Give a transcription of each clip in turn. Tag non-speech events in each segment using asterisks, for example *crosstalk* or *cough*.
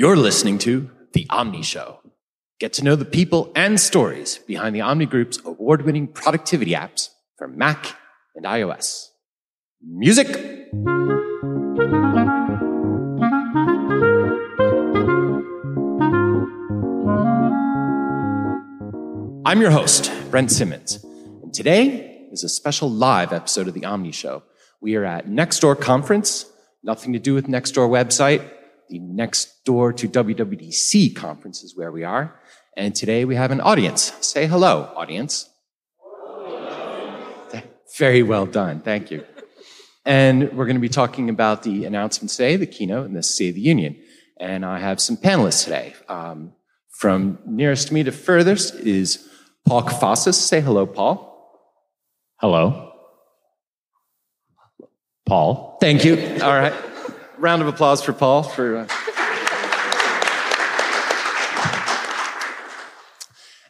You're listening to The Omni Show. Get to know the people and stories behind the Omni Group's award winning productivity apps for Mac and iOS. Music! I'm your host, Brent Simmons, and today is a special live episode of The Omni Show. We are at Nextdoor Conference, nothing to do with Nextdoor website, the next door to WWDC conference is where we are. And today we have an audience. Say hello, audience. Very well done. Thank you. And we're going to be talking about the announcement today, the keynote, and the State of the Union. And I have some panelists today. Um, from nearest to me to furthest is Paul Kafasis. Say hello, Paul. Hello. Paul. Thank you. All right. Round of applause for Paul for. Uh...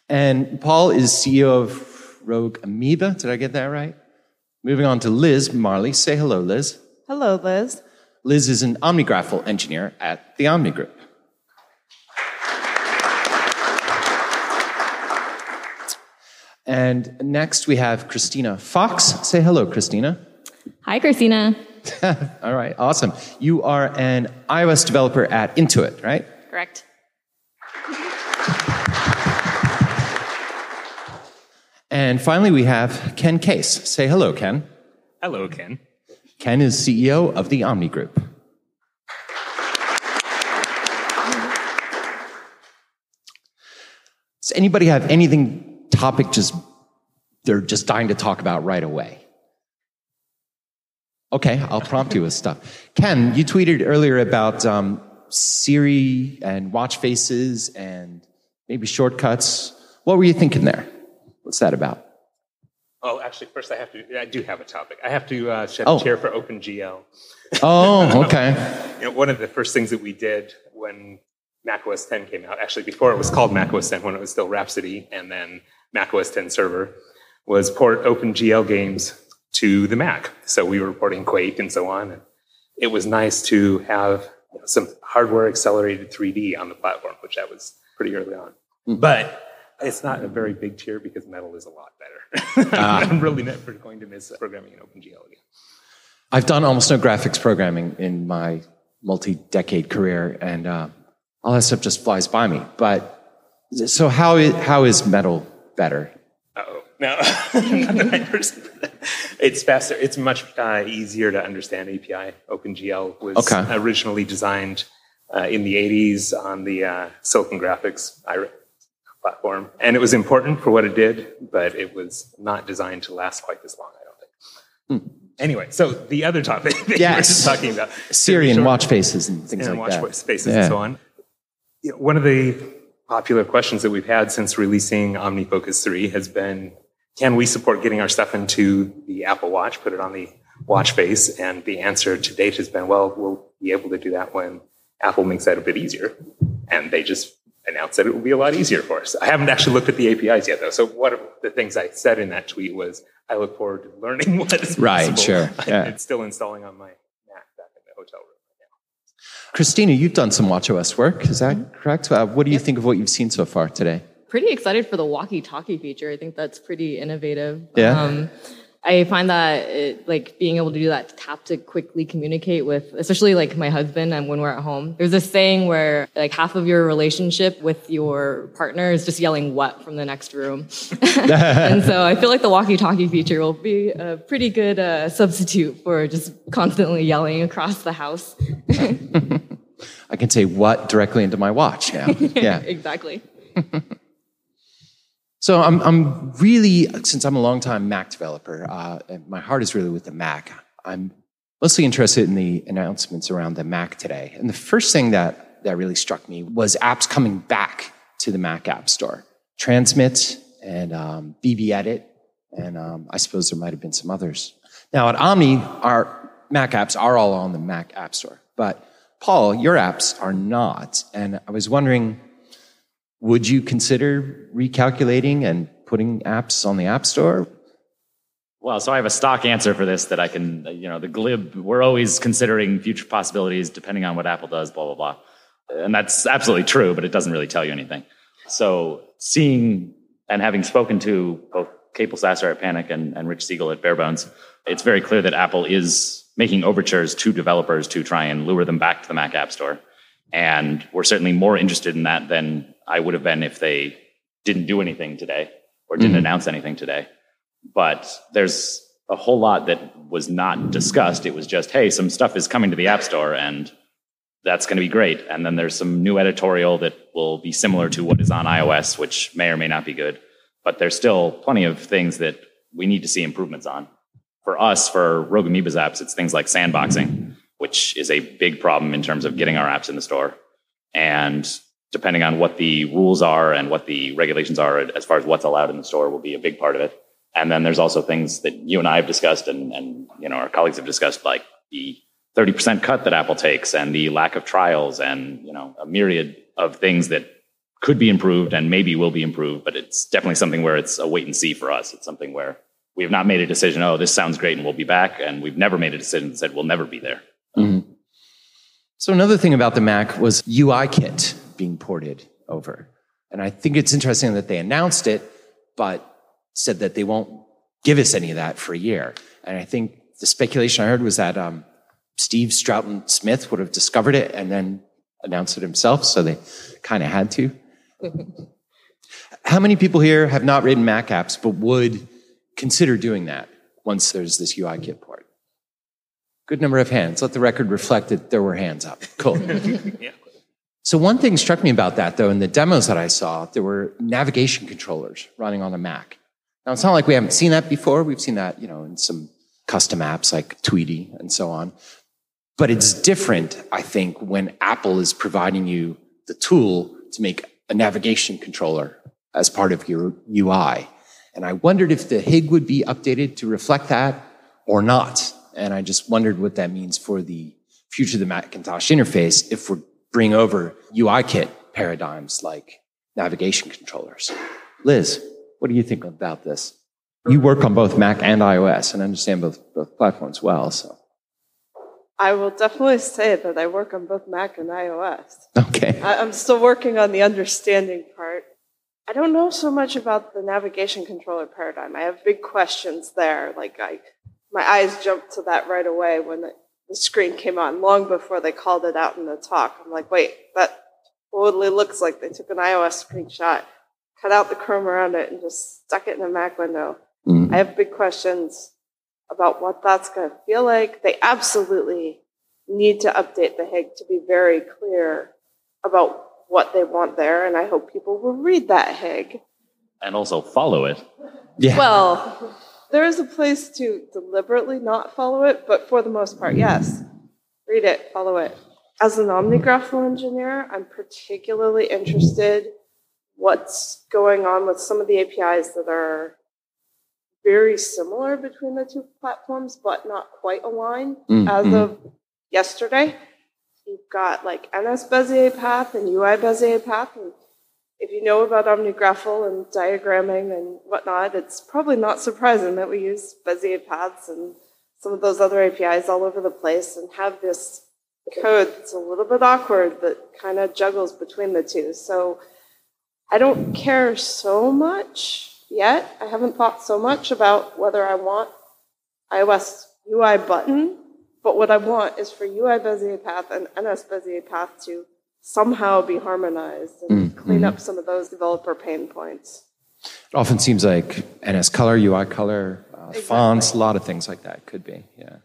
And Paul is CEO of Rogue Amoeba. Did I get that right? Moving on to Liz Marley. Say hello, Liz. Hello, Liz. Liz is an OmniGraffle engineer at the Omni Group. And next we have Kristina Fox. Say hello, Kristina. Hi, Kristina. *laughs* All right, awesome. You are an iOS developer at Intuit, right? Correct. And finally, we have Ken Case. Say hello, Ken. Hello, Ken. Ken is CEO of the Omni Group. Does anybody have anything topic just they're just dying to talk about right away? Okay, I'll prompt you with stuff. Ken, you tweeted earlier about um, Siri and watch faces and maybe shortcuts. What were you thinking there? What's that about? Oh, actually, first I have to. I do have a topic. I have to uh, shed Oh. a chair for OpenGL. Oh, *laughs* okay. You know, one of the first things that we did when Mac OS 10 came out, actually before it was called Mac OS 10, when it was still Rhapsody, and then Mac OS 10 Server, was port OpenGL games to the Mac. So we were reporting Quake and so on. And it was nice to have some hardware accelerated 3D on the platform, which that was pretty early on. But it's not a very big tier because Metal is a lot better. *laughs* I'm really never going to miss programming in OpenGL again. I've done almost no graphics programming in my multi-decade career, and uh, all that stuff just flies by me. But so, how is, how is Metal better? Oh no, not the right person. for that. It's faster. It's much uh, easier to understand API. OpenGL was Okay. originally designed uh, in the 80s on the uh, Silicon Graphics platform, and it was important for what it did, but it was not designed to last quite this long. I don't think. Anyway, so the other topic that you were. Just talking about, Siri and watch faces and things and like watch that. spaces Yeah. and so on. You know, one of the popular questions that we've had since releasing OmniFocus 3 has been, can we support getting our stuff into the Apple Watch, put it on the watch face? And the answer to date has been, well, we'll be able to do that when Apple makes that a bit easier. And they just announced that it will be a lot easier for us. I haven't actually looked at the APIs yet, though. So one of the things I said in that tweet was, I look forward to learning *laughs* what is possible. Right, possible. sure, *laughs* yeah. It's still installing on my Mac back in the hotel room right now. Kristina, you've done some WatchOS work. Is that correct? Uh, what do you think of what you've seen so far today? Pretty excited for the walkie-talkie feature. I think that's pretty innovative. Yeah? Um, I find that it, like being able to do that tap to quickly communicate with, especially like my husband and when we're at home. There's this saying where like half of your relationship with your partner is just yelling "what" from the next room, *laughs* and so I feel like the walkie-talkie feature will be a pretty good uh, substitute for just constantly yelling across the house. *laughs* I can say what directly into my watch now. *laughs* Yeah. exactly. So I'm, I'm really, since I'm a longtime Mac developer, uh, my heart is really with the Mac. I'm mostly interested in the announcements around the Mac today. And the first thing that, that really struck me was apps coming back to the Mac App Store. Transmit and um, BBEdit, and um, I suppose there might have been some others. Now at Omni, our Mac apps are all on the Mac App Store, but Paul, your apps are not. And I was wondering, would you consider recalculating and putting apps on the App Store? Well, so I have a stock answer for this that I can, you know, the glib, we're always considering future possibilities depending on what Apple does, blah, blah, blah. And that's absolutely true, but it doesn't really tell you anything. So seeing and having spoken to both Cabel Sasser at Panic and, and Rich Siegel at Bare Bones, it's very clear that Apple is making overtures to developers to try and lure them back to the Mac App Store. And we're certainly more interested in that than I would have been if they didn't do anything today or didn't Mhm. announce anything today. But there's a whole lot that was not discussed. It was just, hey, some stuff is coming to the App Store and that's going to be great. And then there's some new editorial that will be similar to what is on iOS, which may or may not be good. But there's still plenty of things that we need to see improvements on. For us, for Rogue Amoeba's apps, it's things like sandboxing, which is a big problem in terms of getting our apps in the store. And depending on what the rules are and what the regulations are as far as what's allowed in the store will be a big part of it. And then there's also things that you and I have discussed and, and you know our colleagues have discussed, like the 30% cut that Apple takes and the lack of trials and you know a myriad of things that could be improved and maybe will be improved, but it's definitely something where it's a wait and see for us. It's something where we have not made a decision, oh, this sounds great and we'll be back. And we've never made a decision that said we'll never be there. So another thing about the Mac was UIKit being ported over. And I think it's interesting that they announced it, but said that they won't give us any of that for a year. And I think the speculation I heard was that um, Steve Troughton-Smith would have discovered it and then announced it himself. So they kind of had to. *laughs* How many people here have not written Mac apps but would consider doing that once there's this UIKit port? Good number of hands. Let the record reflect that there were hands up. Cool. *laughs* Yeah. So one thing struck me about that, though, in the demos that I saw, there were navigation controllers running on a Mac. Now it's not like we haven't seen that before. We've seen that, you know, in some custom apps like Tweetie and so on. But it's different, I think, when Apple is providing you the tool to make a navigation controller as part of your UI. And I wondered if the HIG would be updated to reflect that or not. And I just wondered what that means for the future of the Macintosh interface if we're bring over UIKit paradigms like navigation controllers. Liz, what do you think about this? You work on both Mac and iOS and understand both, both platforms well, so. I will definitely say that I work on both Mac and iOS. Okay. I, I'm still working on the understanding part. I don't know so much about the navigation controller paradigm. I have big questions there. Like I, my eyes jumped to that right away when the, the screen came on, long before they called it out in the talk. I'm like, wait, that totally looks like they took an iOS screenshot, cut out the Chrome around it, and just stuck it in a Mac window. Mhm. I have big questions about what that's going to feel like. They absolutely need to update the HIG to be very clear about what they want there, and I hope people will read that HIG. And also follow it. Yeah. Well, there is a place to deliberately not follow it, but for the most part, yes. Read it, follow it. As an OmniGraffle engineer, I'm particularly interested what's going on with some of the APIs that are very similar between the two platforms, but not quite aligned Mm, as mm. of yesterday. You've got like NSBezierPath and UIBezierPath. And if you know about OmniGraffle and diagramming and whatnot, it's probably not surprising that we use Bezier paths and some of those other APIs all over the place and have this code that's a little bit awkward that kind of juggles between the two. So I don't care so much yet. I haven't thought so much about whether I want iOS UI button, but what I want is for UIBezierPath and NSBezierPath to somehow be harmonized and Mm, clean up some of those developer pain points. It often seems like NSColor, UI color, uh, fonts, a lot of things like that could be. Yeah.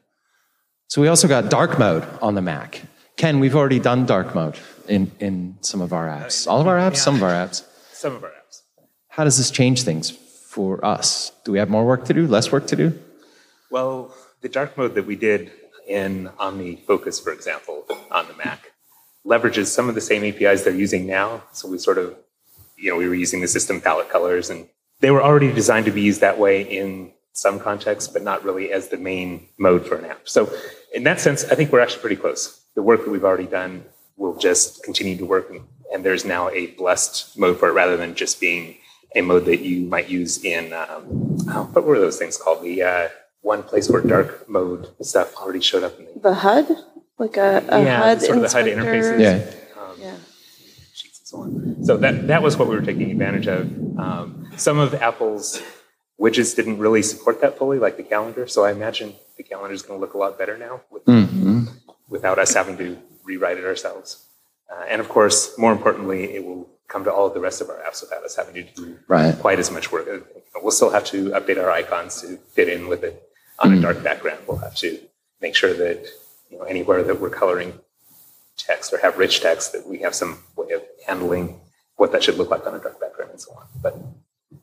So we also got dark mode on the Mac. Ken, we've already done dark mode in, in some of our apps. All of our apps, some of our apps. Some of our apps. How does this change things for us? Do we have more work to do, less work to do? Well, the dark mode that we did in OmniFocus, for example, on the Mac, leverages some of the same APIs they're using now. So we sort of, you know, we were using the system palette colors, and they were already designed to be used that way in some contexts, but not really as the main mode for an app. So in that sense, I think we're actually pretty close. The work that we've already done will just continue to work, and, there's now a blessed mode for it rather than just being a mode that you might use in um, oh, what were those things called? The uh, one place where dark mode stuff already showed up in the The HUD? Like a, a yeah, HUD sort of the HUD interfaces. Yeah. Um, Yeah. and so on. So that, that was what we were taking advantage of. Um, some of Apple's widgets didn't really support that fully, like the calendar. So I imagine the calendar is going to look a lot better now with, without us having to rewrite it ourselves. Uh, and of course, more importantly, it will come to all of the rest of our apps without us having to do Right. quite as much work. Uh, We'll still have to update our icons to fit in with it on a dark background. We'll have to make sure that you know anywhere that we're coloring text or have rich text that we have some way of handling what that should look like on a dark background and so on. But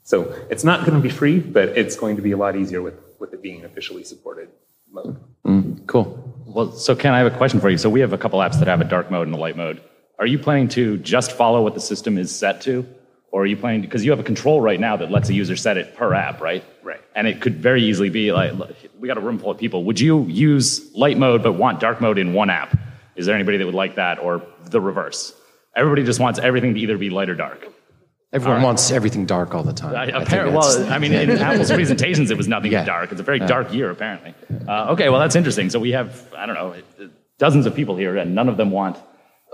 so it's not going to be free, but it's going to be a lot easier with with it being an officially supported mode. Mm, cool. Well, so Ken, I have a question for you. So we have a couple apps that have a dark mode and a light mode. Are you planning to just follow what the system is set to? Or are you planning, because you have a control right now that lets a user set it per app, right? Right. And it could very easily be like, look, we got a room full of people. Would you use light mode but want dark mode in one app? Is there anybody that would like that or the reverse? Everybody just wants everything to either be light or dark. Everyone wants everything dark all the time. I, I apparently, that's- well, I mean, in *laughs* Apple's presentations, it was nothing Yeah. but dark. It's a very dark year, apparently. Uh, okay, well, that's interesting. So we have, I don't know, dozens of people here, and none of them want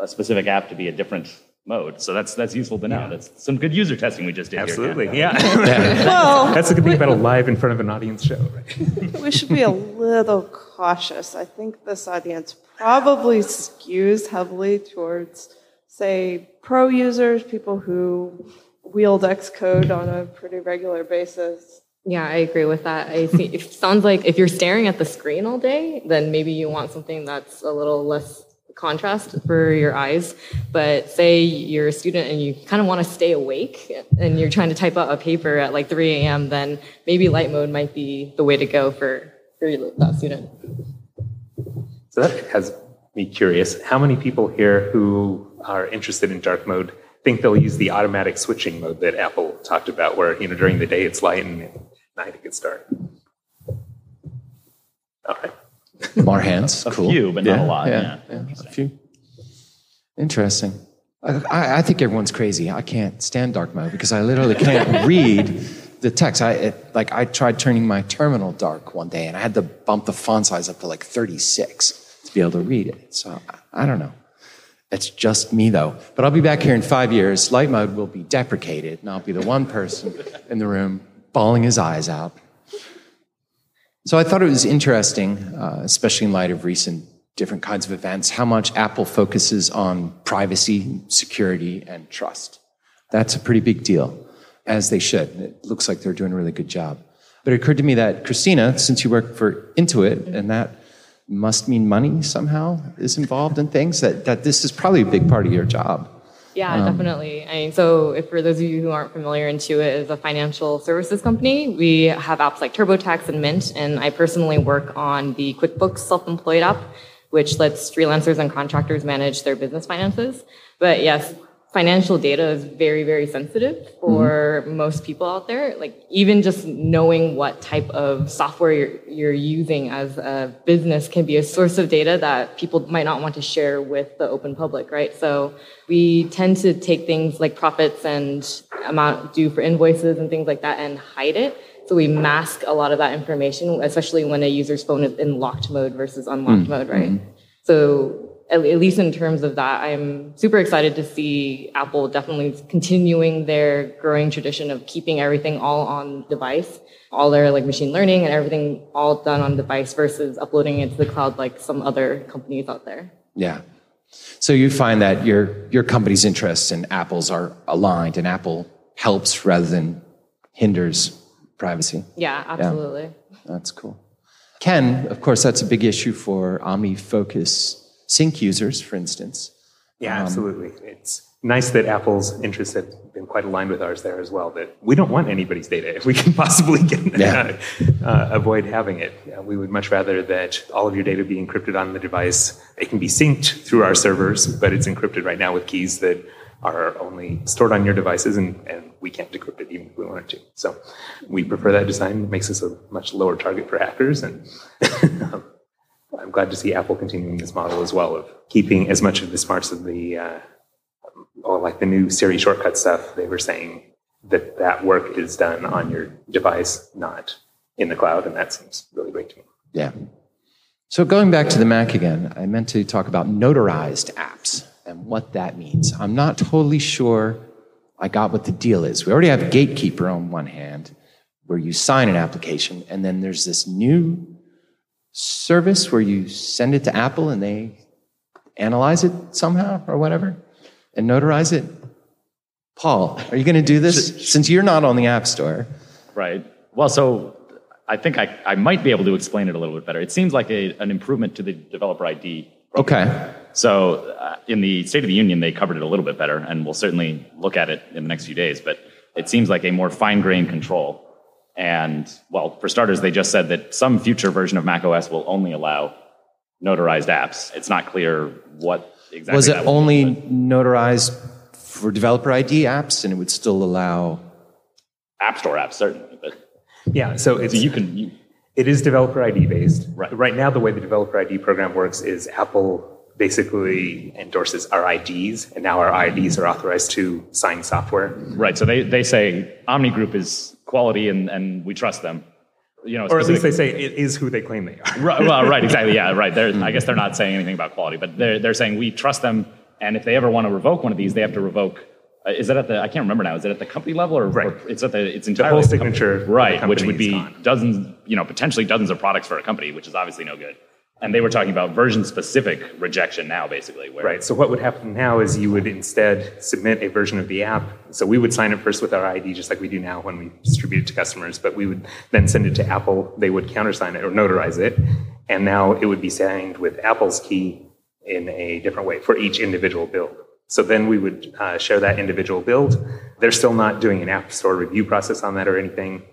a specific app to be a different mode. So that's that's useful to know. That's some good user testing we just did here. Ken. Absolutely, yeah. *laughs* Well, That's the good thing about a live in front of an audience show, right? *laughs* we should be a little cautious. I think this audience probably skews heavily towards, say, pro users, people who wield Xcode on a pretty regular basis. Yeah, I agree with that. I think it sounds like if you're staring at the screen all day, then maybe you want something that's a little less contrast for your eyes. But say you're a student and you kind of want to stay awake and you're trying to type out a paper at like 3 a.m., then maybe light mode might be the way to go for, for that student. So that has me curious. How many people here who are interested in dark mode think they'll use the automatic switching mode that Apple talked about, where you know during the day it's light and at night it gets dark? All right. More hands. A cool. few, but not a lot, Yeah, yeah, a few. Interesting. I, I, I think everyone's crazy. I can't stand dark mode because I literally can't *laughs* read the text. I it, like I tried turning my terminal dark one day, and I had to bump the font size up to like 36 to be able to read it. So I, I don't know. It's just me though. But I'll be back here in five years. Light mode will be deprecated, and I'll be the one person in the room bawling his eyes out. So I thought it was interesting, uh, especially in light of recent different kinds of events, how much Apple focuses on privacy, security, and trust. That's a pretty big deal, as they should. It looks like they're doing a really good job. But it occurred to me that Kristina, since you work for Intuit, and that must mean money somehow is involved in things, that, that this is probably a big part of your job. Yeah, um, definitely. I mean, so if for those of you who aren't familiar, Intuit is a financial services company. We have apps like TurboTax and Mint, and I personally work on the QuickBooks self-employed app, which lets freelancers and contractors manage their business finances. But yes, financial data is very, very sensitive for most people out there. Like even just knowing what type of software you're, you're using as a business can be a source of data that people might not want to share with the open public, right? So we tend to take things like profits and amount due for invoices and things like that and hide it. So we mask a lot of that information, especially when a user's phone is in locked mode versus unlocked hmm. mode, right? Hmm. So at, least in terms of that, I'm super excited to see Apple definitely continuing their growing tradition of keeping everything all on device, all their like machine learning and everything all done on device versus uploading it to the cloud like some other companies out there. Yeah. So you find that your your company's interests and Apple's are aligned, and Apple helps rather than hinders privacy. Yeah, absolutely. That's cool. Ken, of course, that's a big issue for OmniFocus sync users, for instance. Yeah, um, absolutely. It's nice that Apple's interests have been quite aligned with ours there as well. That we don't want anybody's data if we can possibly get, Yeah. uh, uh avoid having it. We would much rather that all of your data be encrypted on the device. It can be synced through our servers, but it's encrypted right now with keys that are only stored on your devices, and, and we can't decrypt it even if we wanted to. So we prefer that design. It makes us a much lower target for hackers, and *laughs* um, I'm glad to see Apple continuing this model as well of keeping as much of the smarts of the, uh, or like the new Siri shortcut stuff. They were saying that that work is done on your device, not in the cloud, and that seems really great to me. Yeah. So going back to the Mac again, I meant to talk about notarized apps. and what that means. I'm not totally sure I got what the deal is. We already have Gatekeeper on one hand, where you sign an application, and then there's this new service where you send it to Apple and they analyze it somehow or whatever and notarize it. Paul, are you going to do this since you're not on the App Store? Right. Well, so I think I, I might be able to explain it a little bit better. It seems like a, an improvement to the developer ID. program. Okay. So uh, in the State of the Union, they covered it a little bit better, and we'll certainly look at it in the next few days. But it seems like a more fine-grained control. And well, for starters, they just said that some future version of macOS will only allow notarized apps. It's not clear what exactly. Was it that will be, only but notarized for developer ID apps and it would still allow? App Store apps certainly? But Yeah, so it's so you can you, It is developer ID based. Right. Right now, the way the developer ID program works is Apple basically endorses our IDs, and now our IDs are authorized to sign software. right. So they they say Omni Group is quality, and and we trust them. You know, Or at least they say it is who they claim they are. Right, well, right, *laughs* exactly. Yeah, right. They're, I guess they're not saying anything about quality, but they're, they're saying we trust them, and if they ever want to revoke one of these, they have to revoke. Uh, is that at the? I can't remember now. Is it at the company level or, Right. or it's at the? It's The entirely whole at the company- signature, of the right? Which would be dozens, you know, potentially dozens of products for a company, which is obviously no good. And they were talking about version-specific rejection now, basically. Right. So what would happen now is you would instead submit a version of the app. So we would sign it first with our ID, just like we do now when we distribute it to customers. But we would then send it to Apple. They would countersign it or notarize it, and now it would be signed with Apple's key in a different way for each individual build. So then we would uh, share that individual build. They're still not doing an App Store review process on that or anything,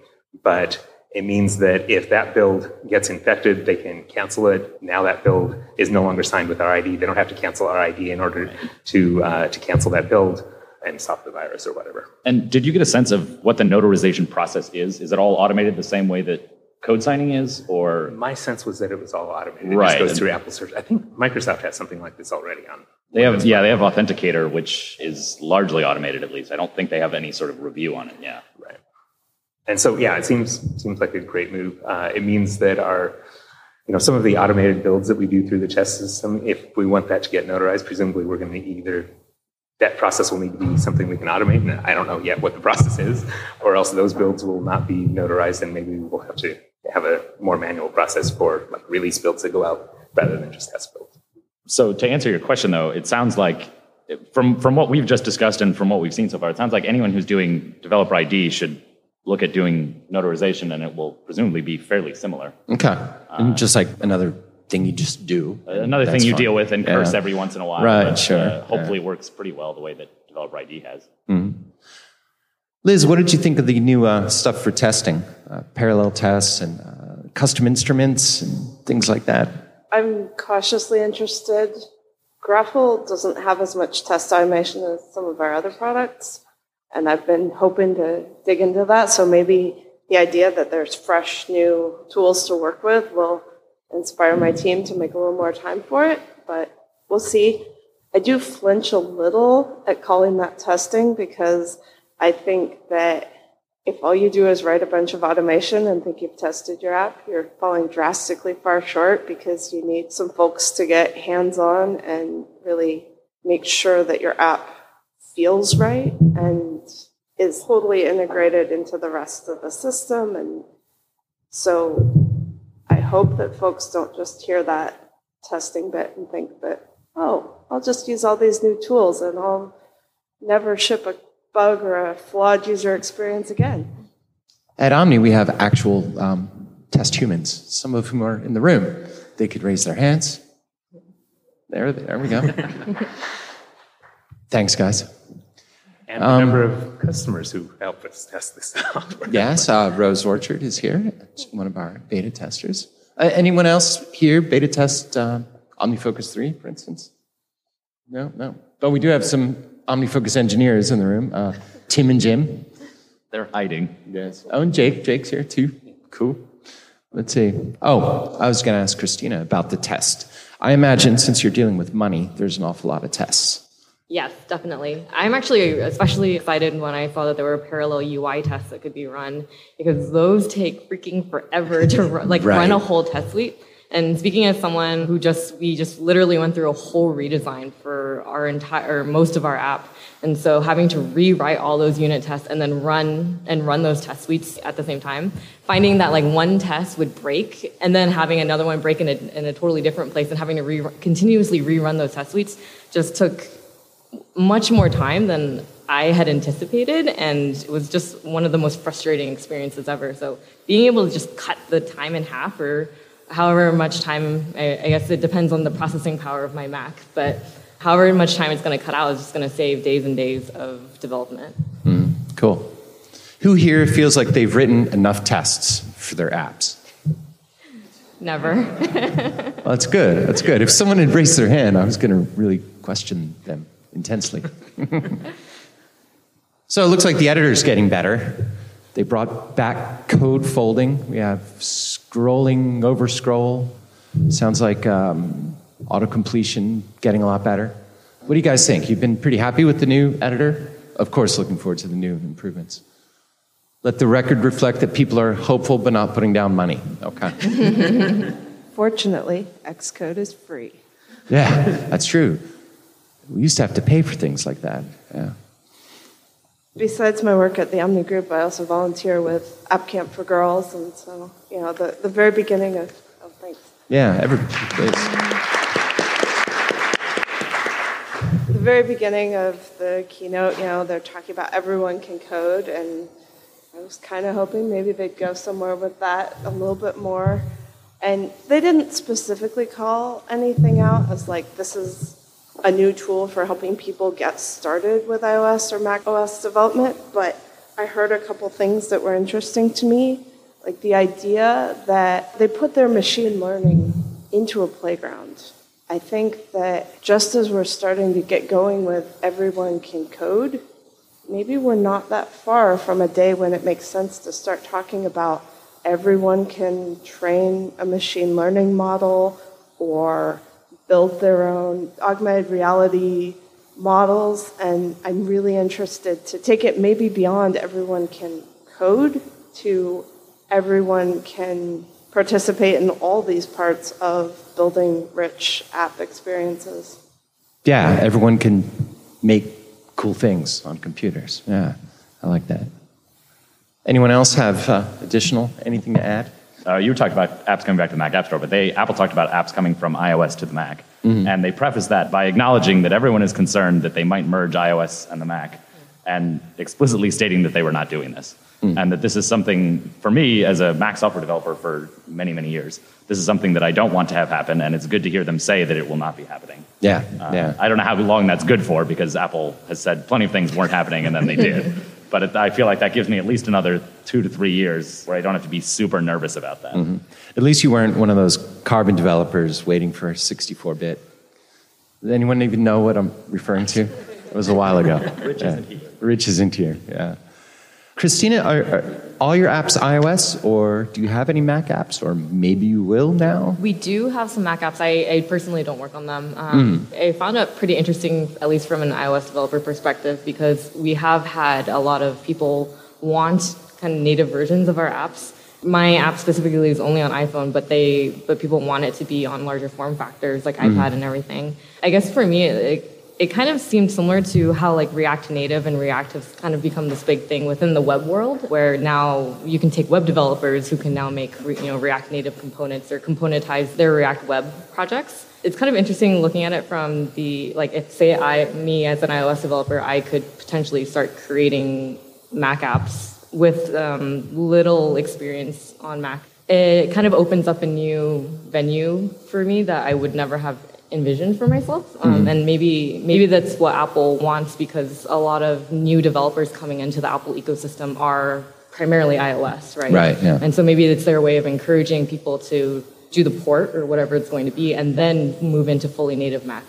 but it means that if that build gets infected, they can cancel it. Now that build is no longer signed with our ID. They don't have to cancel our ID in order to uh, to cancel that build and stop the virus or whatever. And did you get a sense of what the notarization process is? Is it all automated the same way that code signing is, or My sense was that it was all automated. It Right. just goes through Apple Search. I think Microsoft has something like this already on. they have? Yeah, they have Authenticode, which is largely automated. At least I don't think they have any sort of review on it. Yeah. And so, yeah, it seems seems like a great move. Uh, it means that our, you know, some of the automated builds that we do through the chess system, if we want that to get notarized, presumably we're going to either that process will need to be something we can automate, and I don't know yet what the process is, or else those builds will not be notarized, and maybe we will have to have a more manual process for like release builds that go out rather than just test builds. So to answer your question, though, it sounds like from from what we've just discussed and from what we've seen so far, it sounds like anyone who's doing developer ID should look at doing notarization, and it will presumably be fairly similar. Okay. and just like another thing you just do. Another thing you fine. deal with and curse Yeah. every once in a while, Right, but, sure, uh, hopefully works pretty well the way that developer ID has. Liz, what did you think of the new uh, stuff for testing? Uh, parallel tests and uh, custom instruments and things like that? I'm cautiously interested. Graffle doesn't have as much test automation as some of our other products, and I've been hoping to dig into that. So maybe the idea that there's fresh new tools to work with will inspire my team to make a little more time for it, but we'll see. I do flinch a little at calling that testing because I think that if all you do is write a bunch of automation and think you've tested your app, you're falling drastically far short because you need some folks to get hands on and really make sure that your app feels right and is totally integrated into the rest of the system. And so I hope that folks don't just hear that testing bit and think that, oh, I'll just use all these new tools and I'll never ship a bug or a flawed user experience again. At Omni, we have actual um, test humans, some of whom are in the room. They could raise their hands. There, there we go. *laughs* Thanks, guys. And a number of customers who help us test this out. *laughs* Yes, uh, Rose Orchard is here, one of our beta testers. Uh, anyone else here beta test uh, OmniFocus 3, for instance? No, no. But we do have some OmniFocus engineers in the room, uh, Tim and Jim. They're hiding. Yes. Oh, and Jake. Jake's here too. Cool. Let's see. Oh, I was going to ask Kristina about the test. I imagine since you're dealing with money, there's an awful lot of tests. Yes, definitely. I'm actually especially excited when I saw that there were parallel UI tests that could be run because those take freaking forever to run, *laughs* like Right. run a whole test suite. And speaking as someone who just, we just literally went through a whole redesign for our entire, or most of our app. And so having to rewrite all those unit tests and then run and run those test suites at the same time, finding that like one test would break and then having another one break in a, in a totally different place and having to re- continuously rerun those test suites just took much more time than I had anticipated, and it was just one of the most frustrating experiences ever. So being able to just cut the time in half, or however much time, I, I guess it depends on the processing power of my Mac, but however much time it's going to cut out is just going to save days and days of development. Mm-hmm. Cool. Who here feels like they've written enough tests for their apps? Never. Well, that's good. That's good. If someone had raised their hand, I was going to really question them intensely. so it looks like the editor's getting better. They brought back code folding. We have scrolling over scroll. Sounds like um, auto completion getting a lot better. What do you guys think? You've been pretty happy with the new editor? Of course, looking forward to the new improvements. Let the record reflect that people are hopeful but not putting down money. Okay. *laughs* Fortunately, Xcode is free. Yeah, that's true. We used to have to pay for things like that. Yeah. Besides my work at the Omni Group, I also volunteer with App Camp for Girls, and so, you know, the, the very beginning of, of thanks. Yeah, every place. the very beginning of the keynote, you know, they're talking about everyone can code, and I was kind of hoping maybe they'd go somewhere with that a little bit more. And they didn't specifically call anything out as like this is a new tool for helping people get started with iOS or Mac OS development, but I heard a couple things that were interesting to me, like the idea that they put their machine learning into a playground. I think that just as we're starting to get going with everyone can code, maybe we're not that far from a day when it makes sense to start talking about everyone can train a machine learning model or build their own augmented reality models. And I'm really interested to take it maybe beyond everyone can code to everyone can participate in all these parts of building rich app experiences. Yeah, everyone can make cool things on computers. Yeah, I like that. Anyone else have uh, additional anything to add? Uh, you were talking about apps coming back to the Mac App Store, but they Apple talked about apps coming from iOS to the Mac, and they prefaced that by acknowledging that everyone is concerned that they might merge iOS and the Mac, and explicitly stating that they were not doing this, and that this is something for me as a Mac software developer for many many years. This is something that I don't want to have happen, and it's good to hear them say that it will not be happening. Yeah, Uh, yeah. I don't know how long that's good for because Apple has said plenty of things weren't happening and then they did. *laughs* but it, I feel like that gives me at least another two to three years where I don't have to be super nervous about that. Mm-hmm. At least you weren't one of those carbon developers waiting for 64 bit. Does anyone even know what I'm referring to? It was a while ago. Rich isn't here. Rich isn't here, yeah. Kristina, are, are all your apps iOS, or do you have any Mac apps, or maybe you will now? We do have some Mac apps. I, I personally don't work on them. Um, I found it pretty interesting, at least from an iOS developer perspective, because we have had a lot of people want kind of native versions of our apps. My app specifically is only on iPhone, but they but people want it to be on larger form factors like iPad and everything. I guess for me, it, it kind of seemed similar to how like React Native and React have kind of become this big thing within the web world, where now you can take web developers who can now make you know React Native components or componentize their React web projects. It's kind of interesting looking at it from the like if say I me as an iOS developer I could potentially start creating Mac apps with um, little experience on Mac. It kind of opens up a new venue for me that I would never have envisioned for myself. Um, And maybe maybe that's what Apple wants because a lot of new developers coming into the Apple ecosystem are primarily iOS, right? Right, yeah. And so maybe it's their way of encouraging people to do the port or whatever it's going to be and then move into fully native Mac.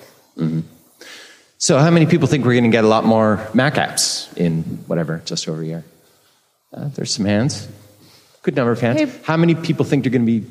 So, how many people think we're going to get a lot more Mac apps in whatever, just over a year? Uh, there's some hands. Good number of hands. Hey. How many people think they're going to be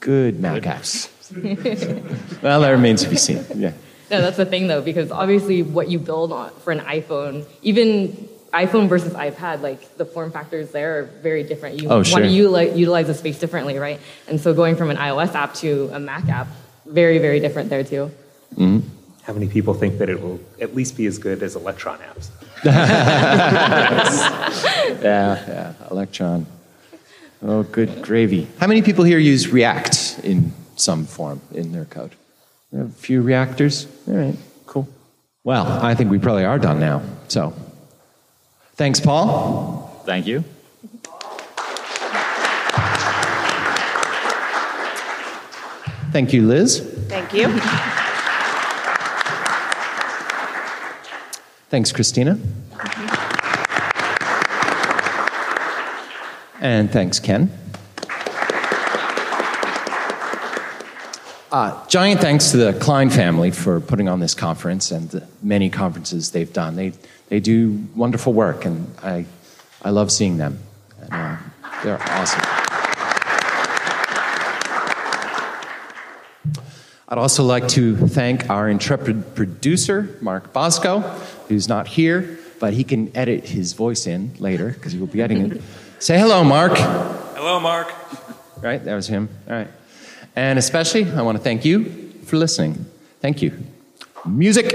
good Mac apps? *laughs* well, that remains to be seen. *laughs* Yeah. No, that's the thing though, because obviously what you build on for an iPhone, even iPhone versus iPad, like the form factors there are very different. You Oh, want sure. to utilize, utilize the space differently, right? And so going from an iOS app to a Mac app, very, very different there too. Mm-hmm. How many people think that it will at least be as good as Electron apps? *laughs* Yeah, yeah, Electron. Oh, good gravy. How many people here use React in some form in their code? A few reactors? All right, cool. Well, I think we probably are done now. So, thanks, Paul. Thank you. Thank you, Liz. Thank you. Thanks, Kristina. And thanks, Ken. Uh, giant thanks to the Klein family for putting on this conference and the many conferences they've done. They, they do wonderful work, and I, I love seeing them. And, uh, they're awesome. I'd also like to thank our intrepid producer, Mark Boszko, who's not here, but he can edit his voice in later because he will be editing it. *laughs* Say hello, Mark. Hello, Mark. Right, that was him. All right. And especially, I want to thank you for listening. Thank you. Music.